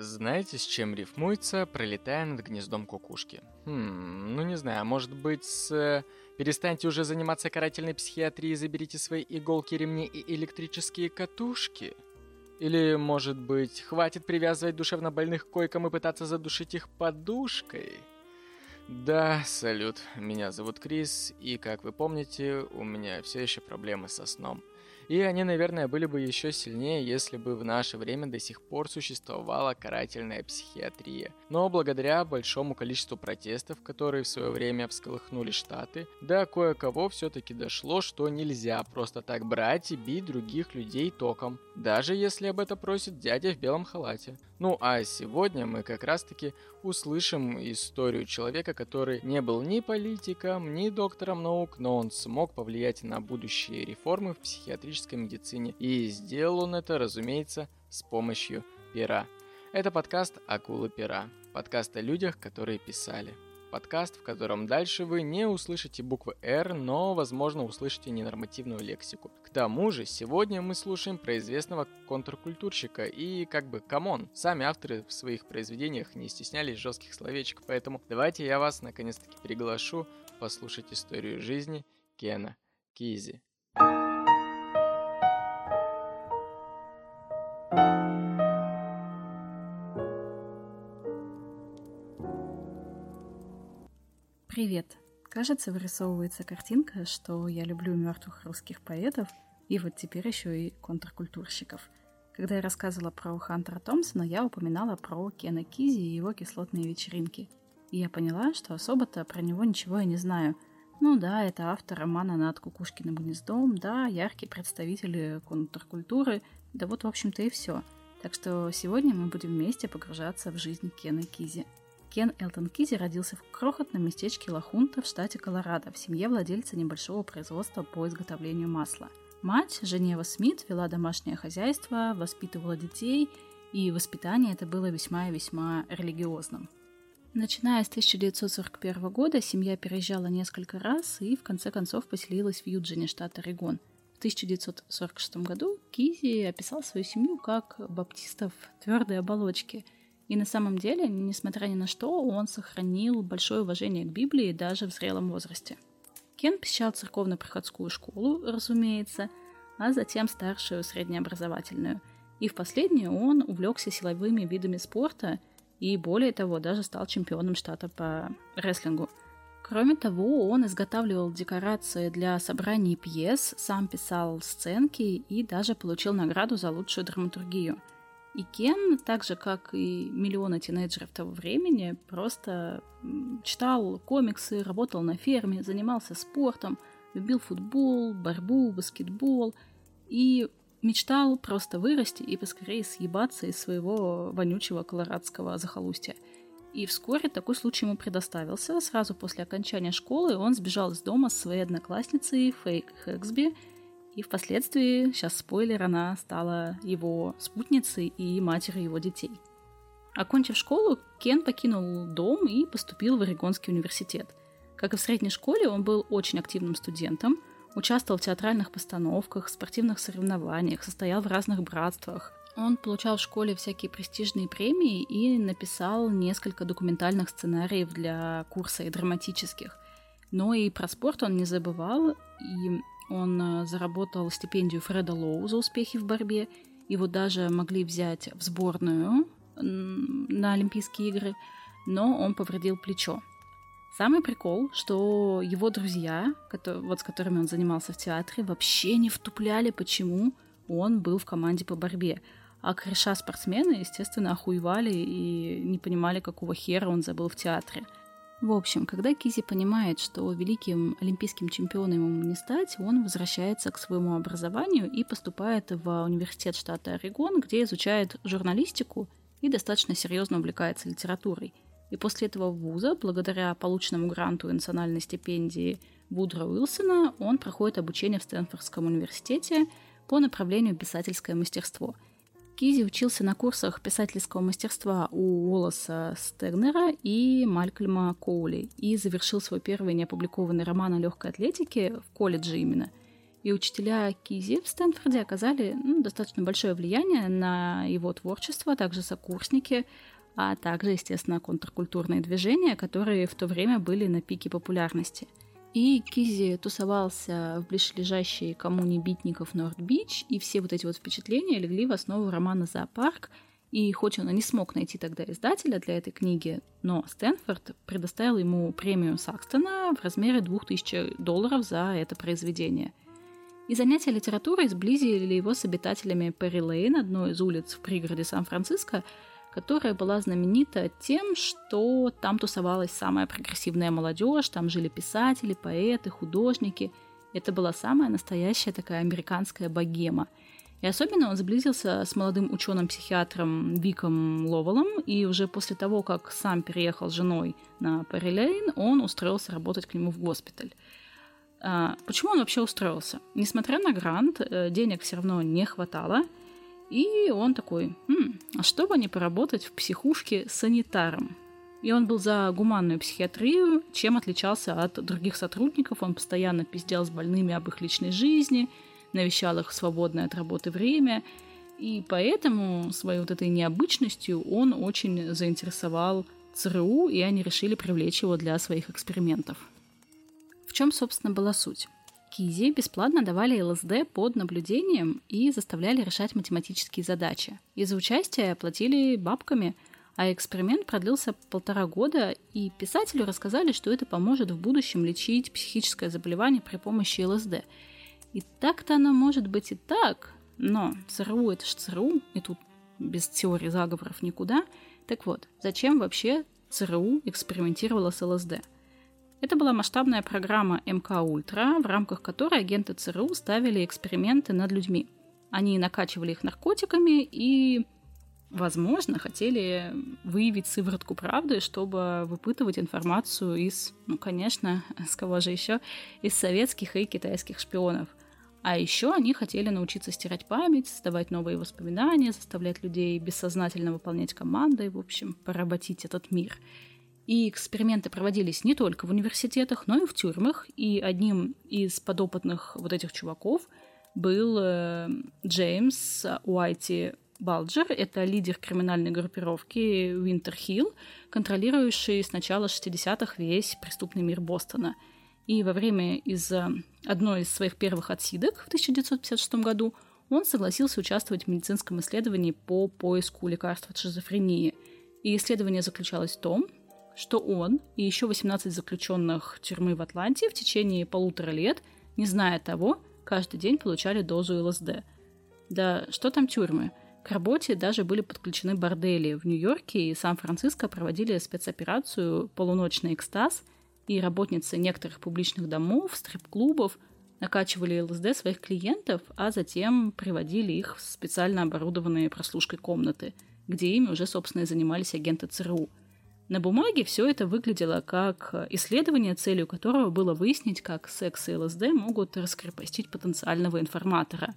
Знаете, с чем рифмуется, пролетая над гнездом кукушки? Хм, ну не знаю, может быть с... Э, перестаньте уже заниматься карательной психиатрией, заберите свои иголки, ремни и электрические катушки? Или, может быть, хватит привязывать душевно больных к койкам и пытаться задушить их подушкой? Да, салют, меня зовут Крис, и, как вы помните, у меня все еще проблемы со сном. И они, наверное, были бы еще сильнее, если бы в наше время до сих пор существовала карательная психиатрия. Но благодаря большому количеству протестов, которые в свое время всколыхнули Штаты, до кое-кого все-таки дошло, что нельзя просто так брать и бить других людей током, даже если об этом просит дядя в белом халате. Ну а сегодня мы как раз таки услышим историю человека, который не был ни политиком, ни доктором наук, но он смог повлиять на будущие реформы в психиатрической медицине. И сделал он это, разумеется, с помощью пера. Это подкаст «Акулы пера». Подкаст о людях, которые писали подкаст, в котором дальше вы не услышите буквы «Р», но, возможно, услышите ненормативную лексику. К тому же, сегодня мы слушаем про известного контркультурщика и, как бы, come on, сами авторы в своих произведениях не стеснялись жестких словечек, поэтому давайте я вас наконец-таки приглашу послушать историю жизни Кена Кизи. Кажется, вырисовывается картинка, что я люблю мертвых русских поэтов и вот теперь еще и контркультурщиков. Когда я рассказывала про Хантера Томпсона, я упоминала про Кена Кизи и его кислотные вечеринки. И я поняла, что особо-то про него ничего я не знаю. Ну да, это автор романа «Над Кукушкиным гнездом», да, яркий представитель контркультуры, да вот, в общем-то, и все. Так что сегодня мы будем вместе погружаться в жизнь Кена Кизи. Кен Элтон Кизи родился в крохотном местечке Лахунта в штате Колорадо в семье владельца небольшого производства по изготовлению масла. Мать, Женева Смит, вела домашнее хозяйство, воспитывала детей, и воспитание это было весьма и весьма религиозным. Начиная с 1941 года семья переезжала несколько раз и в конце концов поселилась в Юджине, штат Орегон. В 1946 году Кизи описал свою семью как баптистов твердой оболочки – и на самом деле, несмотря ни на что, он сохранил большое уважение к Библии даже в зрелом возрасте. Кен посещал церковно-приходскую школу, разумеется, а затем старшую среднеобразовательную. И в последнюю он увлекся силовыми видами спорта и, более того, даже стал чемпионом штата по рестлингу. Кроме того, он изготавливал декорации для собраний пьес, сам писал сценки и даже получил награду за лучшую драматургию – и Кен, так же как и миллионы тинейджеров того времени, просто читал комиксы, работал на ферме, занимался спортом, любил футбол, борьбу, баскетбол и мечтал просто вырасти и поскорее съебаться из своего вонючего колорадского захолустья. И вскоре такой случай ему предоставился. Сразу после окончания школы он сбежал из дома с своей одноклассницей Фейк Хэксби – и впоследствии, сейчас спойлер, она стала его спутницей и матерью его детей. Окончив школу, Кен покинул дом и поступил в Орегонский университет. Как и в средней школе, он был очень активным студентом, участвовал в театральных постановках, спортивных соревнованиях, состоял в разных братствах. Он получал в школе всякие престижные премии и написал несколько документальных сценариев для курса и драматических. Но и про спорт он не забывал, и он э, заработал стипендию Фреда Лоу за успехи в борьбе. Его даже могли взять в сборную на Олимпийские игры, но он повредил плечо. Самый прикол, что его друзья, вот с которыми он занимался в театре, вообще не втупляли, почему он был в команде по борьбе. А кореша спортсмены, естественно, охуевали и не понимали, какого хера он забыл в театре – в общем, когда Кизи понимает, что великим олимпийским чемпионом ему не стать, он возвращается к своему образованию и поступает в университет штата Орегон, где изучает журналистику и достаточно серьезно увлекается литературой. И после этого вуза, благодаря полученному гранту и национальной стипендии Вудра Уилсона, он проходит обучение в Стэнфордском университете по направлению писательское мастерство – Кизи учился на курсах писательского мастерства у Уоллеса Стернера и Малькольма Коули и завершил свой первый неопубликованный роман о легкой атлетике в колледже именно. И учителя Кизи в Стэнфорде оказали ну, достаточно большое влияние на его творчество, а также сокурсники, а также, естественно, контркультурные движения, которые в то время были на пике популярности. И Кизи тусовался в ближайшей коммуне битников Норд-Бич, и все вот эти вот впечатления легли в основу романа «Зоопарк», и хоть он и не смог найти тогда издателя для этой книги, но Стэнфорд предоставил ему премию Сакстона в размере 2000 долларов за это произведение. И занятия литературой сблизили его с обитателями Перри Лейн, одной из улиц в пригороде Сан-Франциско, которая была знаменита тем, что там тусовалась самая прогрессивная молодежь, там жили писатели, поэты, художники. Это была самая настоящая такая американская богема. И особенно он сблизился с молодым ученым-психиатром Виком Ловелом, и уже после того, как сам переехал с женой на Перрилейн, он устроился работать к нему в госпиталь. А, почему он вообще устроился? Несмотря на грант, э, денег все равно не хватало – и он такой, хм, а что бы не поработать в психушке санитаром? И он был за гуманную психиатрию, чем отличался от других сотрудников. Он постоянно пиздел с больными об их личной жизни, навещал их в свободное от работы время. И поэтому своей вот этой необычностью он очень заинтересовал ЦРУ, и они решили привлечь его для своих экспериментов. В чем, собственно, была суть? Кизи бесплатно давали ЛСД под наблюдением и заставляли решать математические задачи. И за участие платили бабками, а эксперимент продлился полтора года, и писателю рассказали, что это поможет в будущем лечить психическое заболевание при помощи ЛСД. И так-то оно может быть и так, но ЦРУ — это ж ЦРУ, и тут без теории заговоров никуда. Так вот, зачем вообще ЦРУ экспериментировала с ЛСД? Это была масштабная программа МК Ультра, в рамках которой агенты ЦРУ ставили эксперименты над людьми. Они накачивали их наркотиками и, возможно, хотели выявить сыворотку правды, чтобы выпытывать информацию из, ну, конечно, с кого же еще, из советских и китайских шпионов. А еще они хотели научиться стирать память, создавать новые воспоминания, заставлять людей бессознательно выполнять команды, в общем, поработить этот мир – и эксперименты проводились не только в университетах, но и в тюрьмах. И одним из подопытных вот этих чуваков был э, Джеймс Уайти Балджер. Это лидер криминальной группировки Винтер Хилл, контролирующий с начала 60-х весь преступный мир Бостона. И во время из э, одной из своих первых отсидок в 1956 году он согласился участвовать в медицинском исследовании по поиску лекарств от шизофрении. И исследование заключалось в том, что он и еще 18 заключенных тюрьмы в Атланте в течение полутора лет, не зная того, каждый день получали дозу ЛСД. Да что там тюрьмы? К работе даже были подключены бордели. В Нью-Йорке и Сан-Франциско проводили спецоперацию «Полуночный экстаз», и работницы некоторых публичных домов, стрип-клубов накачивали ЛСД своих клиентов, а затем приводили их в специально оборудованные прослушкой комнаты, где ими уже, собственно, и занимались агенты ЦРУ – на бумаге все это выглядело как исследование, целью которого было выяснить, как секс и ЛСД могут раскрепостить потенциального информатора.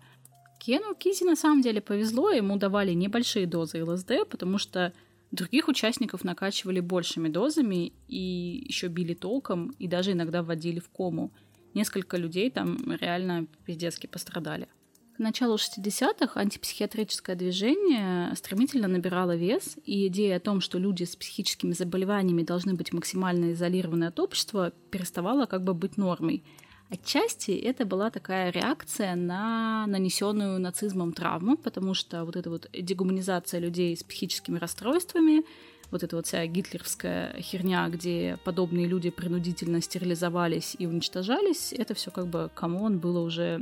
Кену Кизи на самом деле повезло, ему давали небольшие дозы ЛСД, потому что других участников накачивали большими дозами и еще били током, и даже иногда вводили в кому. Несколько людей там реально пиздецки пострадали. К началу 60-х антипсихиатрическое движение стремительно набирало вес, и идея о том, что люди с психическими заболеваниями должны быть максимально изолированы от общества, переставала как бы быть нормой. Отчасти это была такая реакция на нанесенную нацизмом травму, потому что вот эта вот дегуманизация людей с психическими расстройствами, вот эта вот вся гитлеровская херня, где подобные люди принудительно стерилизовались и уничтожались, это все как бы, кому он было уже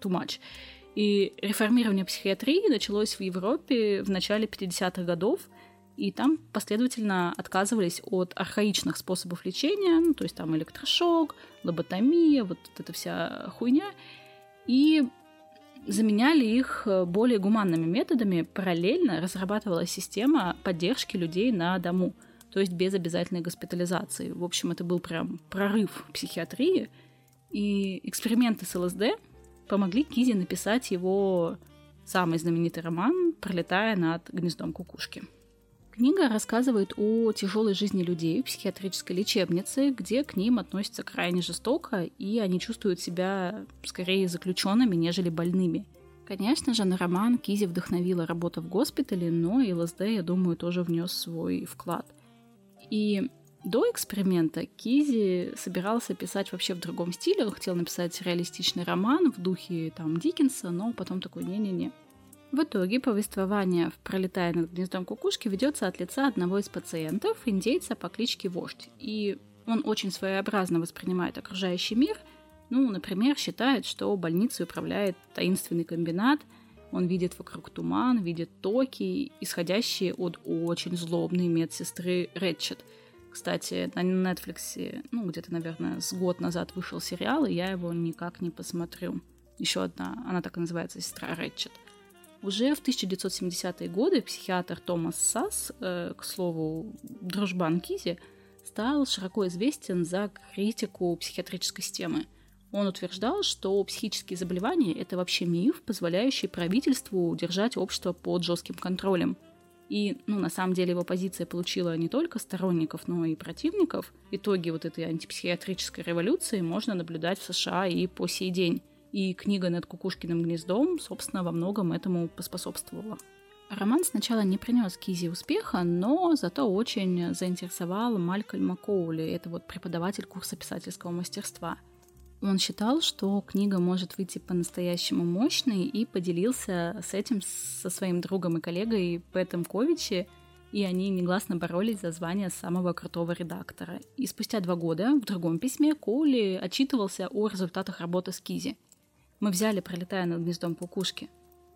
too much. И реформирование психиатрии началось в Европе в начале 50-х годов, и там последовательно отказывались от архаичных способов лечения, ну, то есть там электрошок, лоботомия, вот эта вся хуйня, и заменяли их более гуманными методами. Параллельно разрабатывалась система поддержки людей на дому, то есть без обязательной госпитализации. В общем, это был прям прорыв психиатрии. И эксперименты с ЛСД помогли Кизе написать его самый знаменитый роман «Пролетая над гнездом кукушки». Книга рассказывает о тяжелой жизни людей в психиатрической лечебнице, где к ним относятся крайне жестоко, и они чувствуют себя скорее заключенными, нежели больными. Конечно же, на роман Кизи вдохновила работа в госпитале, но и ЛСД, я думаю, тоже внес свой вклад. И до эксперимента Кизи собирался писать вообще в другом стиле. Он хотел написать реалистичный роман в духе там Диккенса, но потом такой не-не-не. В итоге повествование в «Пролетая над гнездом кукушки» ведется от лица одного из пациентов, индейца по кличке Вождь. И он очень своеобразно воспринимает окружающий мир. Ну, например, считает, что больницей управляет таинственный комбинат, он видит вокруг туман, видит токи, исходящие от очень злобной медсестры Рэтчет. Кстати, на Netflix, ну, где-то, наверное, с год назад вышел сериал, и я его никак не посмотрю. Еще одна, она так и называется, «Сестра Рэтчет». Уже в 1970-е годы психиатр Томас Сасс, э, к слову, дружбан Кизи, стал широко известен за критику психиатрической системы. Он утверждал, что психические заболевания – это вообще миф, позволяющий правительству держать общество под жестким контролем. И, ну, на самом деле его позиция получила не только сторонников, но и противников. Итоги вот этой антипсихиатрической революции можно наблюдать в США и по сей день. И книга над кукушкиным гнездом, собственно, во многом этому поспособствовала. Роман сначала не принес Кизи успеха, но зато очень заинтересовал Малькольма Коули, это вот преподаватель курса писательского мастерства. Он считал, что книга может выйти по-настоящему мощной и поделился с этим со своим другом и коллегой Пэтом Ковичи, и они негласно боролись за звание самого крутого редактора. И спустя два года в другом письме Коули отчитывался о результатах работы с Кизи – мы взяли, пролетая над гнездом кукушки.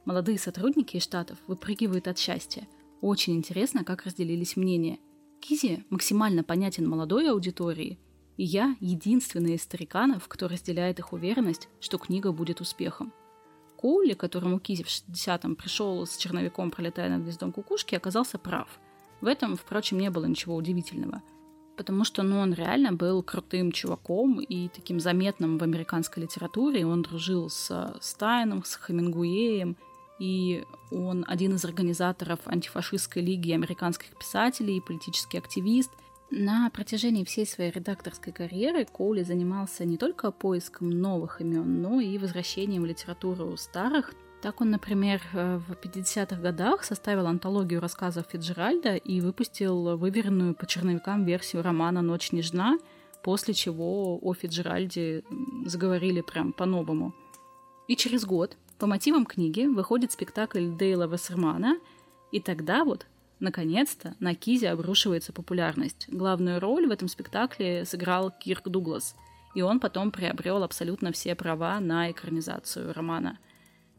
Молодые сотрудники из Штатов выпрыгивают от счастья. Очень интересно, как разделились мнения. Кизи максимально понятен молодой аудитории, и я единственный из стариканов, кто разделяет их уверенность, что книга будет успехом. Коули, которому Кизи в 60-м пришел с черновиком «Пролетая над гнездом кукушки», оказался прав. В этом, впрочем, не было ничего удивительного – потому что ну, он реально был крутым чуваком и таким заметным в американской литературе. Он дружил с Стайном, с Хемингуэем, и он один из организаторов антифашистской лиги американских писателей, политический активист. На протяжении всей своей редакторской карьеры Коули занимался не только поиском новых имен, но и возвращением в литературу старых, так он, например, э, в 50-х годах составил антологию рассказов Фиджеральда и выпустил выверенную по черновикам версию романа «Ночь нежна», после чего о Фиджеральде заговорили прям по-новому. И через год по мотивам книги выходит спектакль Дейла Вассермана, и тогда вот, наконец-то, на Кизе обрушивается популярность. Главную роль в этом спектакле сыграл Кирк Дуглас, и он потом приобрел абсолютно все права на экранизацию романа –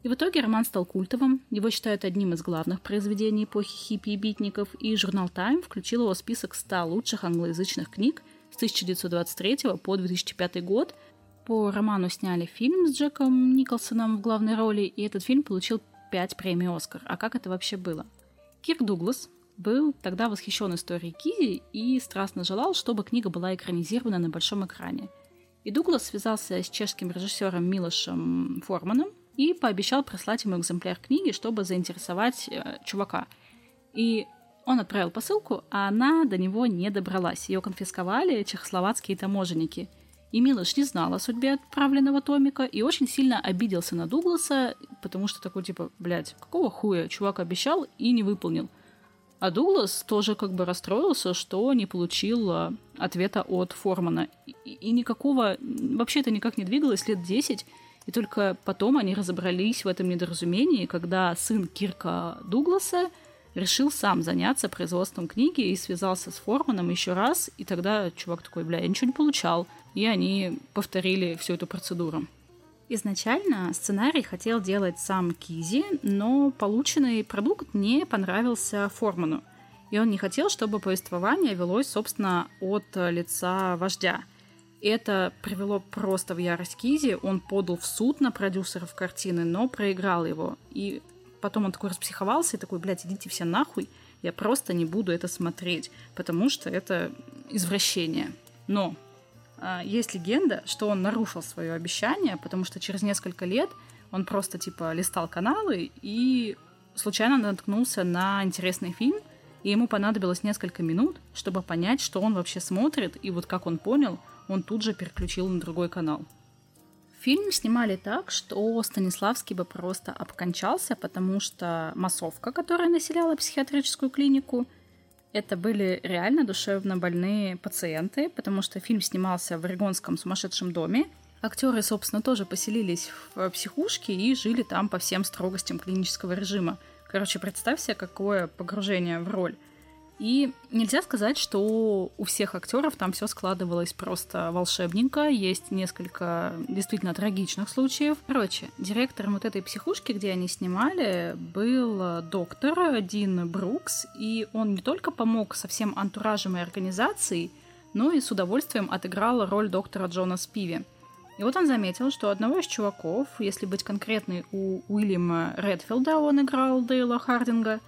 и в итоге роман стал культовым, его считают одним из главных произведений эпохи хиппи и битников, и журнал Time включил его в список 100 лучших англоязычных книг с 1923 по 2005 год. По роману сняли фильм с Джеком Николсоном в главной роли, и этот фильм получил 5 премий «Оскар». А как это вообще было? Кирк Дуглас был тогда восхищен историей Кизи и страстно желал, чтобы книга была экранизирована на большом экране. И Дуглас связался с чешским режиссером Милошем Форманом, и пообещал прислать ему экземпляр книги, чтобы заинтересовать э, чувака. И он отправил посылку, а она до него не добралась. Ее конфисковали чехословацкие таможенники. И Милош не знал о судьбе отправленного томика и очень сильно обиделся на Дугласа, потому что такой типа, блядь, какого хуя чувак обещал и не выполнил. А Дуглас тоже как бы расстроился, что не получил а, ответа от Формана. И, и никакого... Вообще это никак не двигалось лет 10, и только потом они разобрались в этом недоразумении, когда сын Кирка Дугласа решил сам заняться производством книги и связался с Форманом еще раз, и тогда чувак такой, бля, я ничего не получал. И они повторили всю эту процедуру. Изначально сценарий хотел делать сам Кизи, но полученный продукт не понравился Форману. И он не хотел, чтобы повествование велось, собственно, от лица вождя – это привело просто в ярость Кизи. Он подал в суд на продюсеров картины, но проиграл его. И потом он такой распсиховался и такой, блядь, идите все нахуй, я просто не буду это смотреть, потому что это извращение. Но есть легенда, что он нарушил свое обещание, потому что через несколько лет он просто типа листал каналы и случайно наткнулся на интересный фильм – и ему понадобилось несколько минут, чтобы понять, что он вообще смотрит, и вот как он понял, он тут же переключил на другой канал. Фильм снимали так, что Станиславский бы просто обкончался, потому что массовка, которая населяла психиатрическую клинику, это были реально душевно больные пациенты, потому что фильм снимался в Орегонском сумасшедшем доме. Актеры, собственно, тоже поселились в психушке и жили там по всем строгостям клинического режима. Короче, представь себе, какое погружение в роль. И нельзя сказать, что у всех актеров там все складывалось просто волшебненько. Есть несколько действительно трагичных случаев. Короче, директором вот этой психушки, где они снимали, был доктор Дин Брукс, и он не только помог со всем антуражем и организацией, но и с удовольствием отыграл роль доктора Джона Спиви. И вот он заметил, что одного из чуваков, если быть конкретной, у Уильяма Редфилда он играл Дейла Хардинга,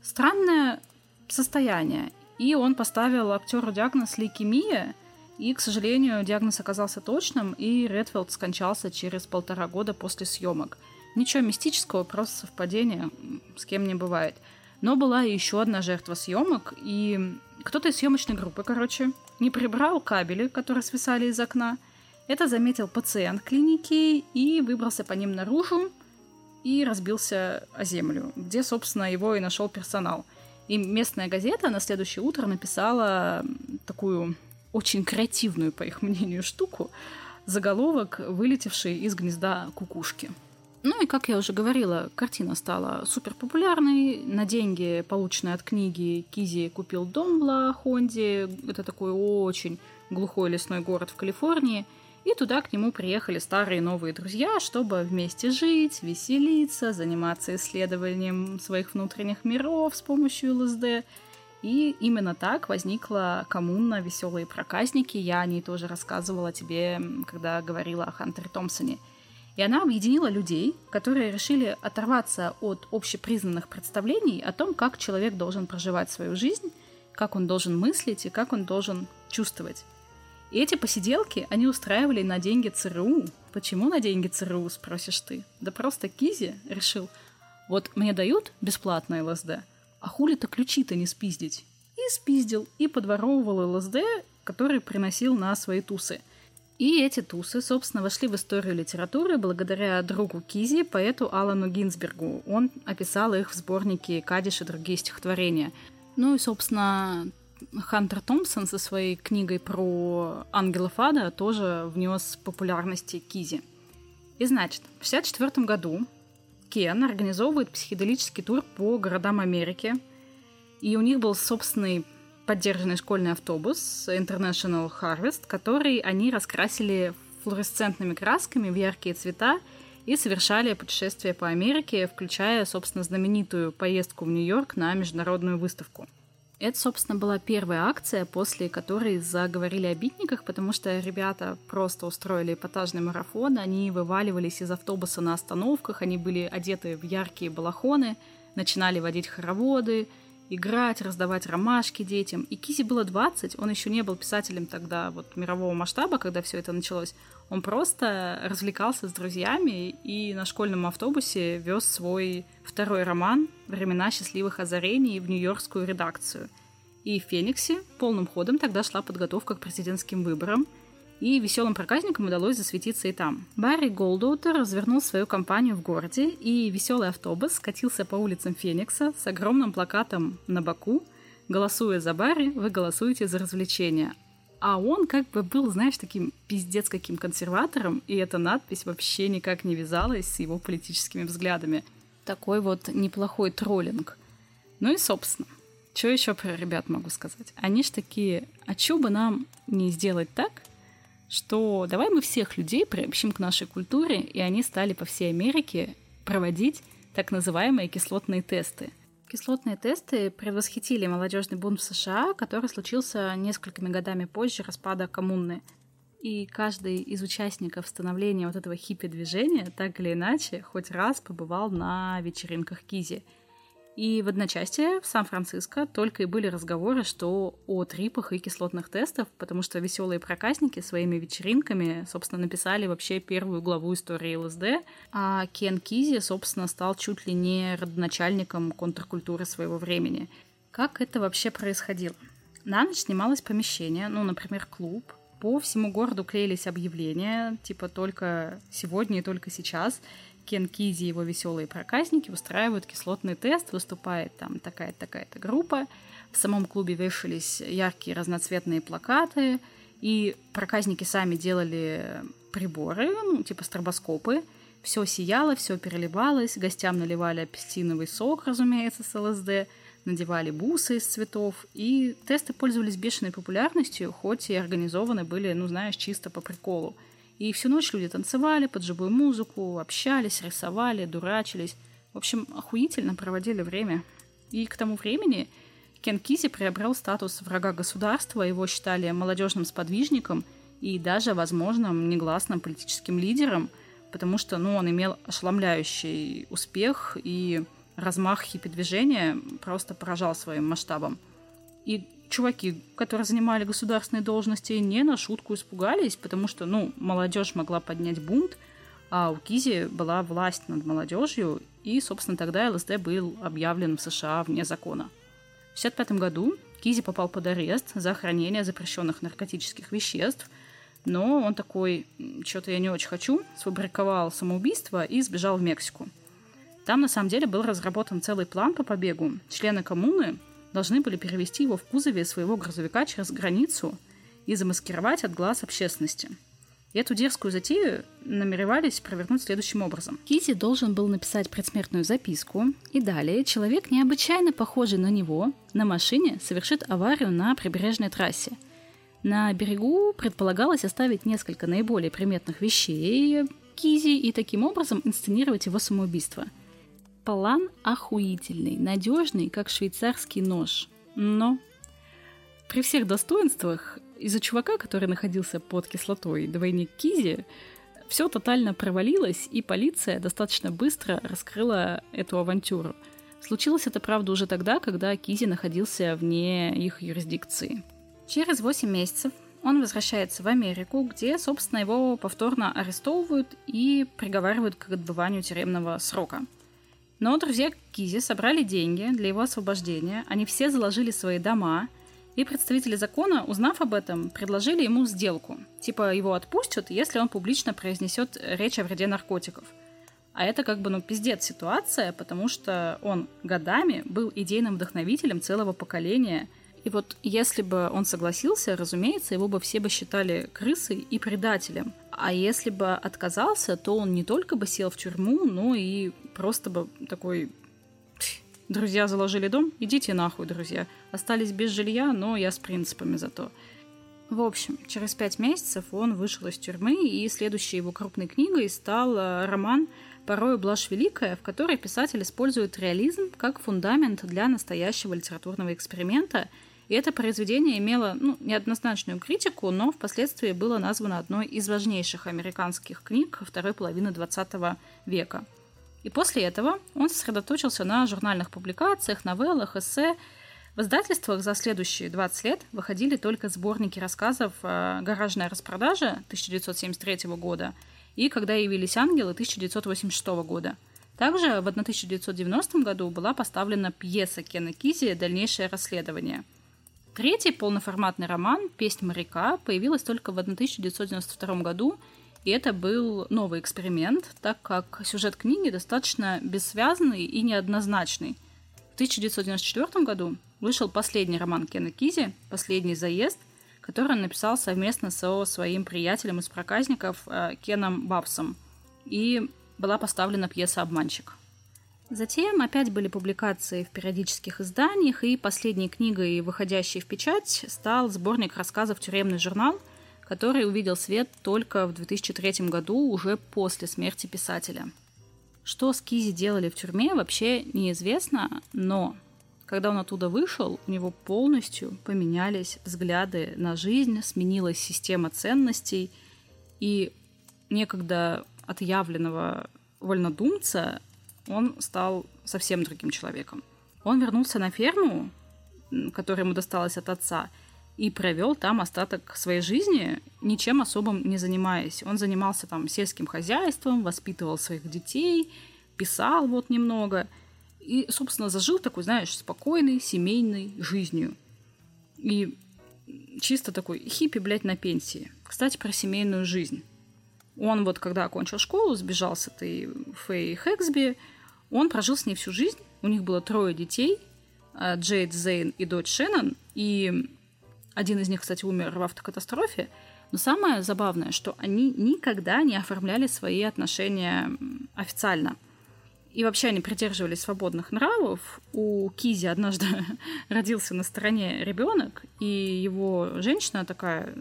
странное состояние. И он поставил актеру диагноз лейкемия, и, к сожалению, диагноз оказался точным, и Редфилд скончался через полтора года после съемок. Ничего мистического, просто совпадение, с кем не бывает. Но была еще одна жертва съемок, и кто-то из съемочной группы, короче, не прибрал кабели, которые свисали из окна. Это заметил пациент клиники и выбрался по ним наружу и разбился о землю, где, собственно, его и нашел персонал – и местная газета на следующее утро написала такую очень креативную, по их мнению, штуку, заголовок, вылетевший из гнезда кукушки. Ну и, как я уже говорила, картина стала супер популярной. На деньги, полученные от книги, Кизи купил дом в Ла-Хонде. Это такой очень глухой лесной город в Калифорнии – и туда к нему приехали старые и новые друзья, чтобы вместе жить, веселиться, заниматься исследованием своих внутренних миров с помощью ЛСД. И именно так возникла коммуна «Веселые проказники». Я о ней тоже рассказывала тебе, когда говорила о Хантере Томпсоне. И она объединила людей, которые решили оторваться от общепризнанных представлений о том, как человек должен проживать свою жизнь, как он должен мыслить и как он должен чувствовать. Эти посиделки они устраивали на деньги ЦРУ. Почему на деньги ЦРУ, спросишь ты? Да просто Кизи решил, вот мне дают бесплатное ЛСД, а хули-то ключи-то не спиздить? И спиздил, и подворовывал ЛСД, который приносил на свои тусы. И эти тусы, собственно, вошли в историю литературы благодаря другу Кизи, поэту Алану Гинзбергу. Он описал их в сборнике «Кадиш и другие стихотворения». Ну и, собственно, Хантер Томпсон со своей книгой про ангелов ада тоже внес популярности Кизи. И значит, в 1964 году Кен организовывает психоделический тур по городам Америки, и у них был собственный поддержанный школьный автобус International Harvest, который они раскрасили флуоресцентными красками в яркие цвета и совершали путешествия по Америке, включая, собственно, знаменитую поездку в Нью-Йорк на международную выставку – это, собственно, была первая акция, после которой заговорили о битниках, потому что ребята просто устроили эпатажный марафон, они вываливались из автобуса на остановках, они были одеты в яркие балахоны, начинали водить хороводы, играть, раздавать ромашки детям. И Кизи было 20, он еще не был писателем тогда вот мирового масштаба, когда все это началось. Он просто развлекался с друзьями и на школьном автобусе вез свой второй роман «Времена счастливых озарений» в нью-йоркскую редакцию. И в Фениксе полным ходом тогда шла подготовка к президентским выборам, и веселым проказникам удалось засветиться и там. Барри Голдоутер развернул свою компанию в городе, и веселый автобус скатился по улицам Феникса с огромным плакатом на боку «Голосуя за Барри, вы голосуете за развлечения», а он как бы был, знаешь, таким пиздец каким консерватором, и эта надпись вообще никак не вязалась с его политическими взглядами. Такой вот неплохой троллинг. Ну и, собственно, что еще про ребят могу сказать? Они ж такие, а чё бы нам не сделать так, что давай мы всех людей приобщим к нашей культуре, и они стали по всей Америке проводить так называемые кислотные тесты – Кислотные тесты предвосхитили молодежный бунт в США, который случился несколькими годами позже распада коммуны. И каждый из участников становления вот этого хиппи-движения так или иначе хоть раз побывал на вечеринках Кизи – и в одночасье в Сан-Франциско только и были разговоры, что о трипах и кислотных тестах, потому что веселые проказники своими вечеринками, собственно, написали вообще первую главу истории ЛСД, а Кен Кизи, собственно, стал чуть ли не родоначальником контркультуры своего времени. Как это вообще происходило? На ночь снималось помещение, ну, например, клуб. По всему городу клеились объявления, типа только сегодня и только сейчас. Кен Кизи и его веселые проказники устраивают кислотный тест, выступает там такая-то такая-то группа. В самом клубе вешались яркие разноцветные плакаты, и проказники сами делали приборы, ну, типа стробоскопы. Все сияло, все переливалось, гостям наливали апельсиновый сок, разумеется, с ЛСД, надевали бусы из цветов, и тесты пользовались бешеной популярностью, хоть и организованы были, ну, знаешь, чисто по приколу. И всю ночь люди танцевали под живую музыку, общались, рисовали, дурачились. В общем, охуительно проводили время. И к тому времени Кен Кизи приобрел статус врага государства, его считали молодежным сподвижником и даже, возможно, негласным политическим лидером, потому что ну, он имел ошеломляющий успех и размах хиппи-движения просто поражал своим масштабом. И чуваки, которые занимали государственные должности, не на шутку испугались, потому что, ну, молодежь могла поднять бунт, а у Кизи была власть над молодежью, и, собственно, тогда ЛСД был объявлен в США вне закона. В 1965 году Кизи попал под арест за хранение запрещенных наркотических веществ, но он такой, что-то я не очень хочу, сфабриковал самоубийство и сбежал в Мексику. Там, на самом деле, был разработан целый план по побегу. Члены коммуны должны были перевести его в кузове своего грузовика через границу и замаскировать от глаз общественности. И эту дерзкую затею намеревались провернуть следующим образом. Кити должен был написать предсмертную записку, и далее человек, необычайно похожий на него, на машине совершит аварию на прибрежной трассе. На берегу предполагалось оставить несколько наиболее приметных вещей Кизи и таким образом инсценировать его самоубийство – План охуительный, надежный, как швейцарский нож. Но при всех достоинствах из-за чувака, который находился под кислотой, двойник Кизи, все тотально провалилось, и полиция достаточно быстро раскрыла эту авантюру. Случилось это, правда, уже тогда, когда Кизи находился вне их юрисдикции. Через 8 месяцев он возвращается в Америку, где, собственно, его повторно арестовывают и приговаривают к отбыванию тюремного срока – но друзья Кизи собрали деньги для его освобождения, они все заложили свои дома, и представители закона, узнав об этом, предложили ему сделку. Типа его отпустят, если он публично произнесет речь о вреде наркотиков. А это как бы, ну, пиздец ситуация, потому что он годами был идейным вдохновителем целого поколения. И вот если бы он согласился, разумеется, его бы все бы считали крысой и предателем. А если бы отказался, то он не только бы сел в тюрьму, но и просто бы такой... Друзья заложили дом, идите нахуй, друзья. Остались без жилья, но я с принципами зато. В общем, через пять месяцев он вышел из тюрьмы, и следующей его крупной книгой стал э, роман «Порой блажь великая», в которой писатель использует реализм как фундамент для настоящего литературного эксперимента – и это произведение имело ну, неоднозначную критику, но впоследствии было названо одной из важнейших американских книг второй половины XX века. И после этого он сосредоточился на журнальных публикациях, новеллах, эссе. В издательствах за следующие 20 лет выходили только сборники рассказов «Гаражная распродажа» 1973 года и «Когда явились ангелы» 1986 года. Также в 1990 году была поставлена пьеса Кена Кизи «Дальнейшее расследование», Третий полноформатный роман «Песнь моряка» появилась только в 1992 году, и это был новый эксперимент, так как сюжет книги достаточно бессвязный и неоднозначный. В 1994 году вышел последний роман Кена Кизи «Последний заезд», который он написал совместно со своим приятелем из проказников э, Кеном Бабсом. И была поставлена пьеса «Обманщик». Затем опять были публикации в периодических изданиях, и последней книгой, выходящей в печать, стал сборник рассказов «Тюремный журнал», который увидел свет только в 2003 году, уже после смерти писателя. Что с Кизи делали в тюрьме, вообще неизвестно, но когда он оттуда вышел, у него полностью поменялись взгляды на жизнь, сменилась система ценностей, и некогда отъявленного вольнодумца он стал совсем другим человеком. Он вернулся на ферму, которая ему досталась от отца, и провел там остаток своей жизни, ничем особым не занимаясь. Он занимался там сельским хозяйством, воспитывал своих детей, писал вот немного. И, собственно, зажил такой, знаешь, спокойной семейной жизнью. И чисто такой хиппи, блядь, на пенсии. Кстати, про семейную жизнь. Он вот, когда окончил школу, сбежал с этой Фэй Хэксби, он прожил с ней всю жизнь. У них было трое детей, а, Джейд Зейн и дочь Шеннон. И один из них, кстати, умер в автокатастрофе. Но самое забавное, что они никогда не оформляли свои отношения официально. И вообще они придерживались свободных нравов. У Кизи однажды родился на стороне ребенок, и его женщина такая,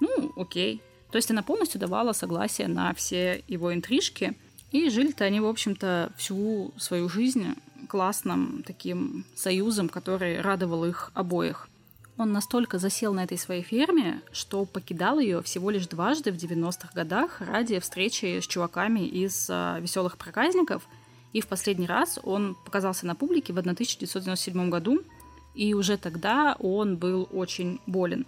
ну, окей. То есть она полностью давала согласие на все его интрижки. И жили-то они, в общем-то, всю свою жизнь классным таким союзом, который радовал их обоих. Он настолько засел на этой своей ферме, что покидал ее всего лишь дважды в 90-х годах ради встречи с чуваками из э, веселых проказников. И в последний раз он показался на публике в 1997 году, и уже тогда он был очень болен.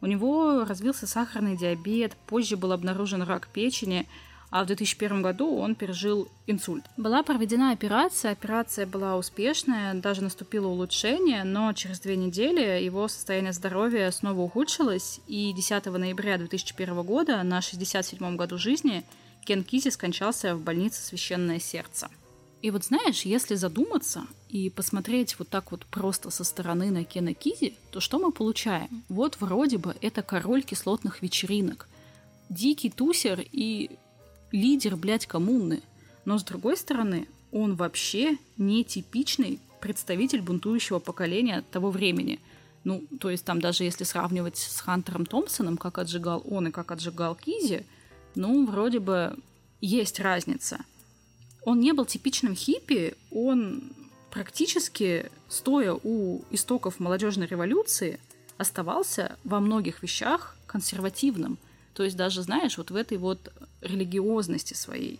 У него развился сахарный диабет, позже был обнаружен рак печени – а в 2001 году он пережил инсульт. Была проведена операция, операция была успешная, даже наступило улучшение, но через две недели его состояние здоровья снова ухудшилось, и 10 ноября 2001 года, на 67-м году жизни, Кен Кизи скончался в больнице Священное Сердце. И вот знаешь, если задуматься и посмотреть вот так вот просто со стороны на Кена Кизи, то что мы получаем? Вот вроде бы это король кислотных вечеринок, дикий тусер и лидер, блядь, коммуны. Но с другой стороны, он вообще не типичный представитель бунтующего поколения того времени. Ну, то есть там даже если сравнивать с Хантером Томпсоном, как отжигал он и как отжигал Кизи, ну, вроде бы есть разница. Он не был типичным хиппи, он практически, стоя у истоков молодежной революции, оставался во многих вещах консервативным. То есть даже, знаешь, вот в этой вот религиозности своей.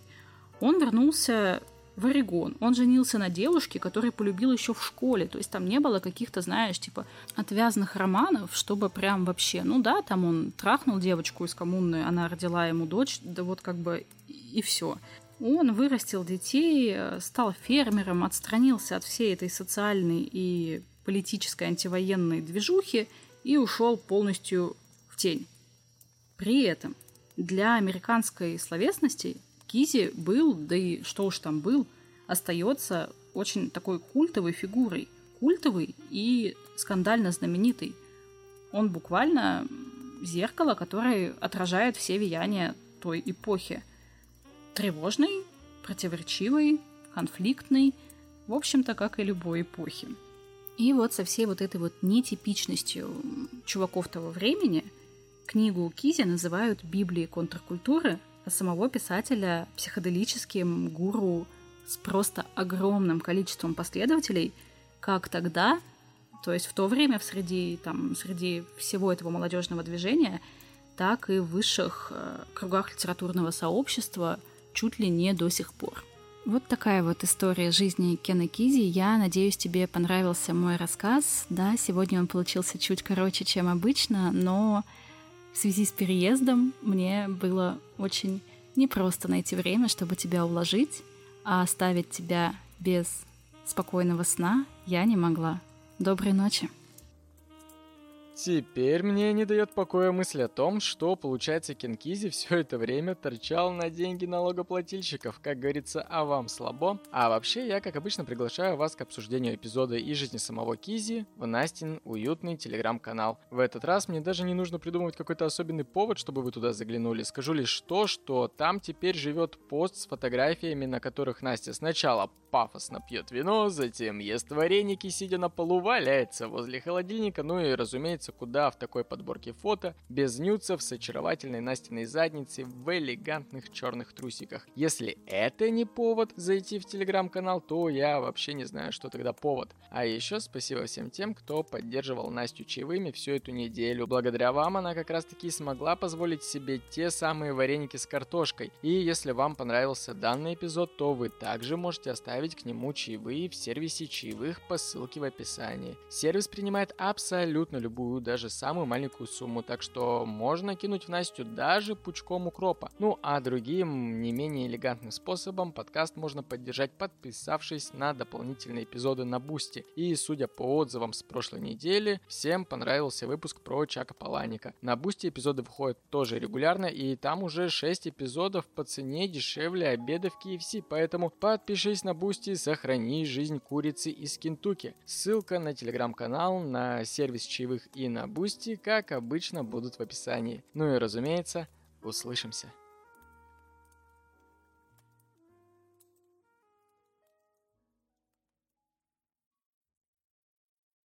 Он вернулся в Орегон. Он женился на девушке, которую полюбил еще в школе. То есть там не было каких-то, знаешь, типа отвязных романов, чтобы прям вообще... Ну да, там он трахнул девочку из коммуны, она родила ему дочь, да вот как бы и все. Он вырастил детей, стал фермером, отстранился от всей этой социальной и политической антивоенной движухи и ушел полностью в тень. При этом для американской словесности Кизи был, да и что уж там был, остается очень такой культовой фигурой. Культовый и скандально знаменитый. Он буквально зеркало, которое отражает все влияния той эпохи. Тревожный, противоречивый, конфликтный, в общем-то, как и любой эпохи. И вот со всей вот этой вот нетипичностью чуваков того времени – Книгу Кизи называют Библией контркультуры, а самого писателя психоделическим гуру с просто огромным количеством последователей, как тогда, то есть в то время в среди, там, среди всего этого молодежного движения, так и в высших э, кругах литературного сообщества чуть ли не до сих пор. Вот такая вот история жизни Кена Кизи. Я надеюсь, тебе понравился мой рассказ. Да, сегодня он получился чуть короче, чем обычно, но в связи с переездом мне было очень непросто найти время, чтобы тебя уложить, а оставить тебя без спокойного сна я не могла. Доброй ночи. Теперь мне не дает покоя мысль о том, что, получается, Кенкизи все это время торчал на деньги налогоплательщиков. Как говорится, а вам слабо. А вообще, я, как обычно, приглашаю вас к обсуждению эпизода и жизни самого Кизи в Настин уютный телеграм-канал. В этот раз мне даже не нужно придумывать какой-то особенный повод, чтобы вы туда заглянули. Скажу лишь то, что там теперь живет пост с фотографиями, на которых Настя сначала пафосно пьет вино, затем ест вареники, сидя на полу, валяется возле холодильника, ну и, разумеется, куда в такой подборке фото, без нюцев, с очаровательной Настиной задницей в элегантных черных трусиках. Если это не повод зайти в телеграм-канал, то я вообще не знаю, что тогда повод. А еще спасибо всем тем, кто поддерживал Настю чаевыми всю эту неделю. Благодаря вам она как раз таки смогла позволить себе те самые вареники с картошкой. И если вам понравился данный эпизод, то вы также можете оставить оставить к нему чаевые в сервисе чаевых по ссылке в описании. Сервис принимает абсолютно любую, даже самую маленькую сумму, так что можно кинуть в Настю даже пучком укропа. Ну а другим, не менее элегантным способом подкаст можно поддержать, подписавшись на дополнительные эпизоды на Boosty. И судя по отзывам с прошлой недели, всем понравился выпуск про Чака Паланика. На Boosty эпизоды выходят тоже регулярно, и там уже 6 эпизодов по цене дешевле обеда в KFC, поэтому подпишись на Boosty, сохрани жизнь курицы из Кентукки. Ссылка на телеграм-канал, на сервис чаевых и на Boosty, как обычно, будут в описании. Ну и разумеется, услышимся.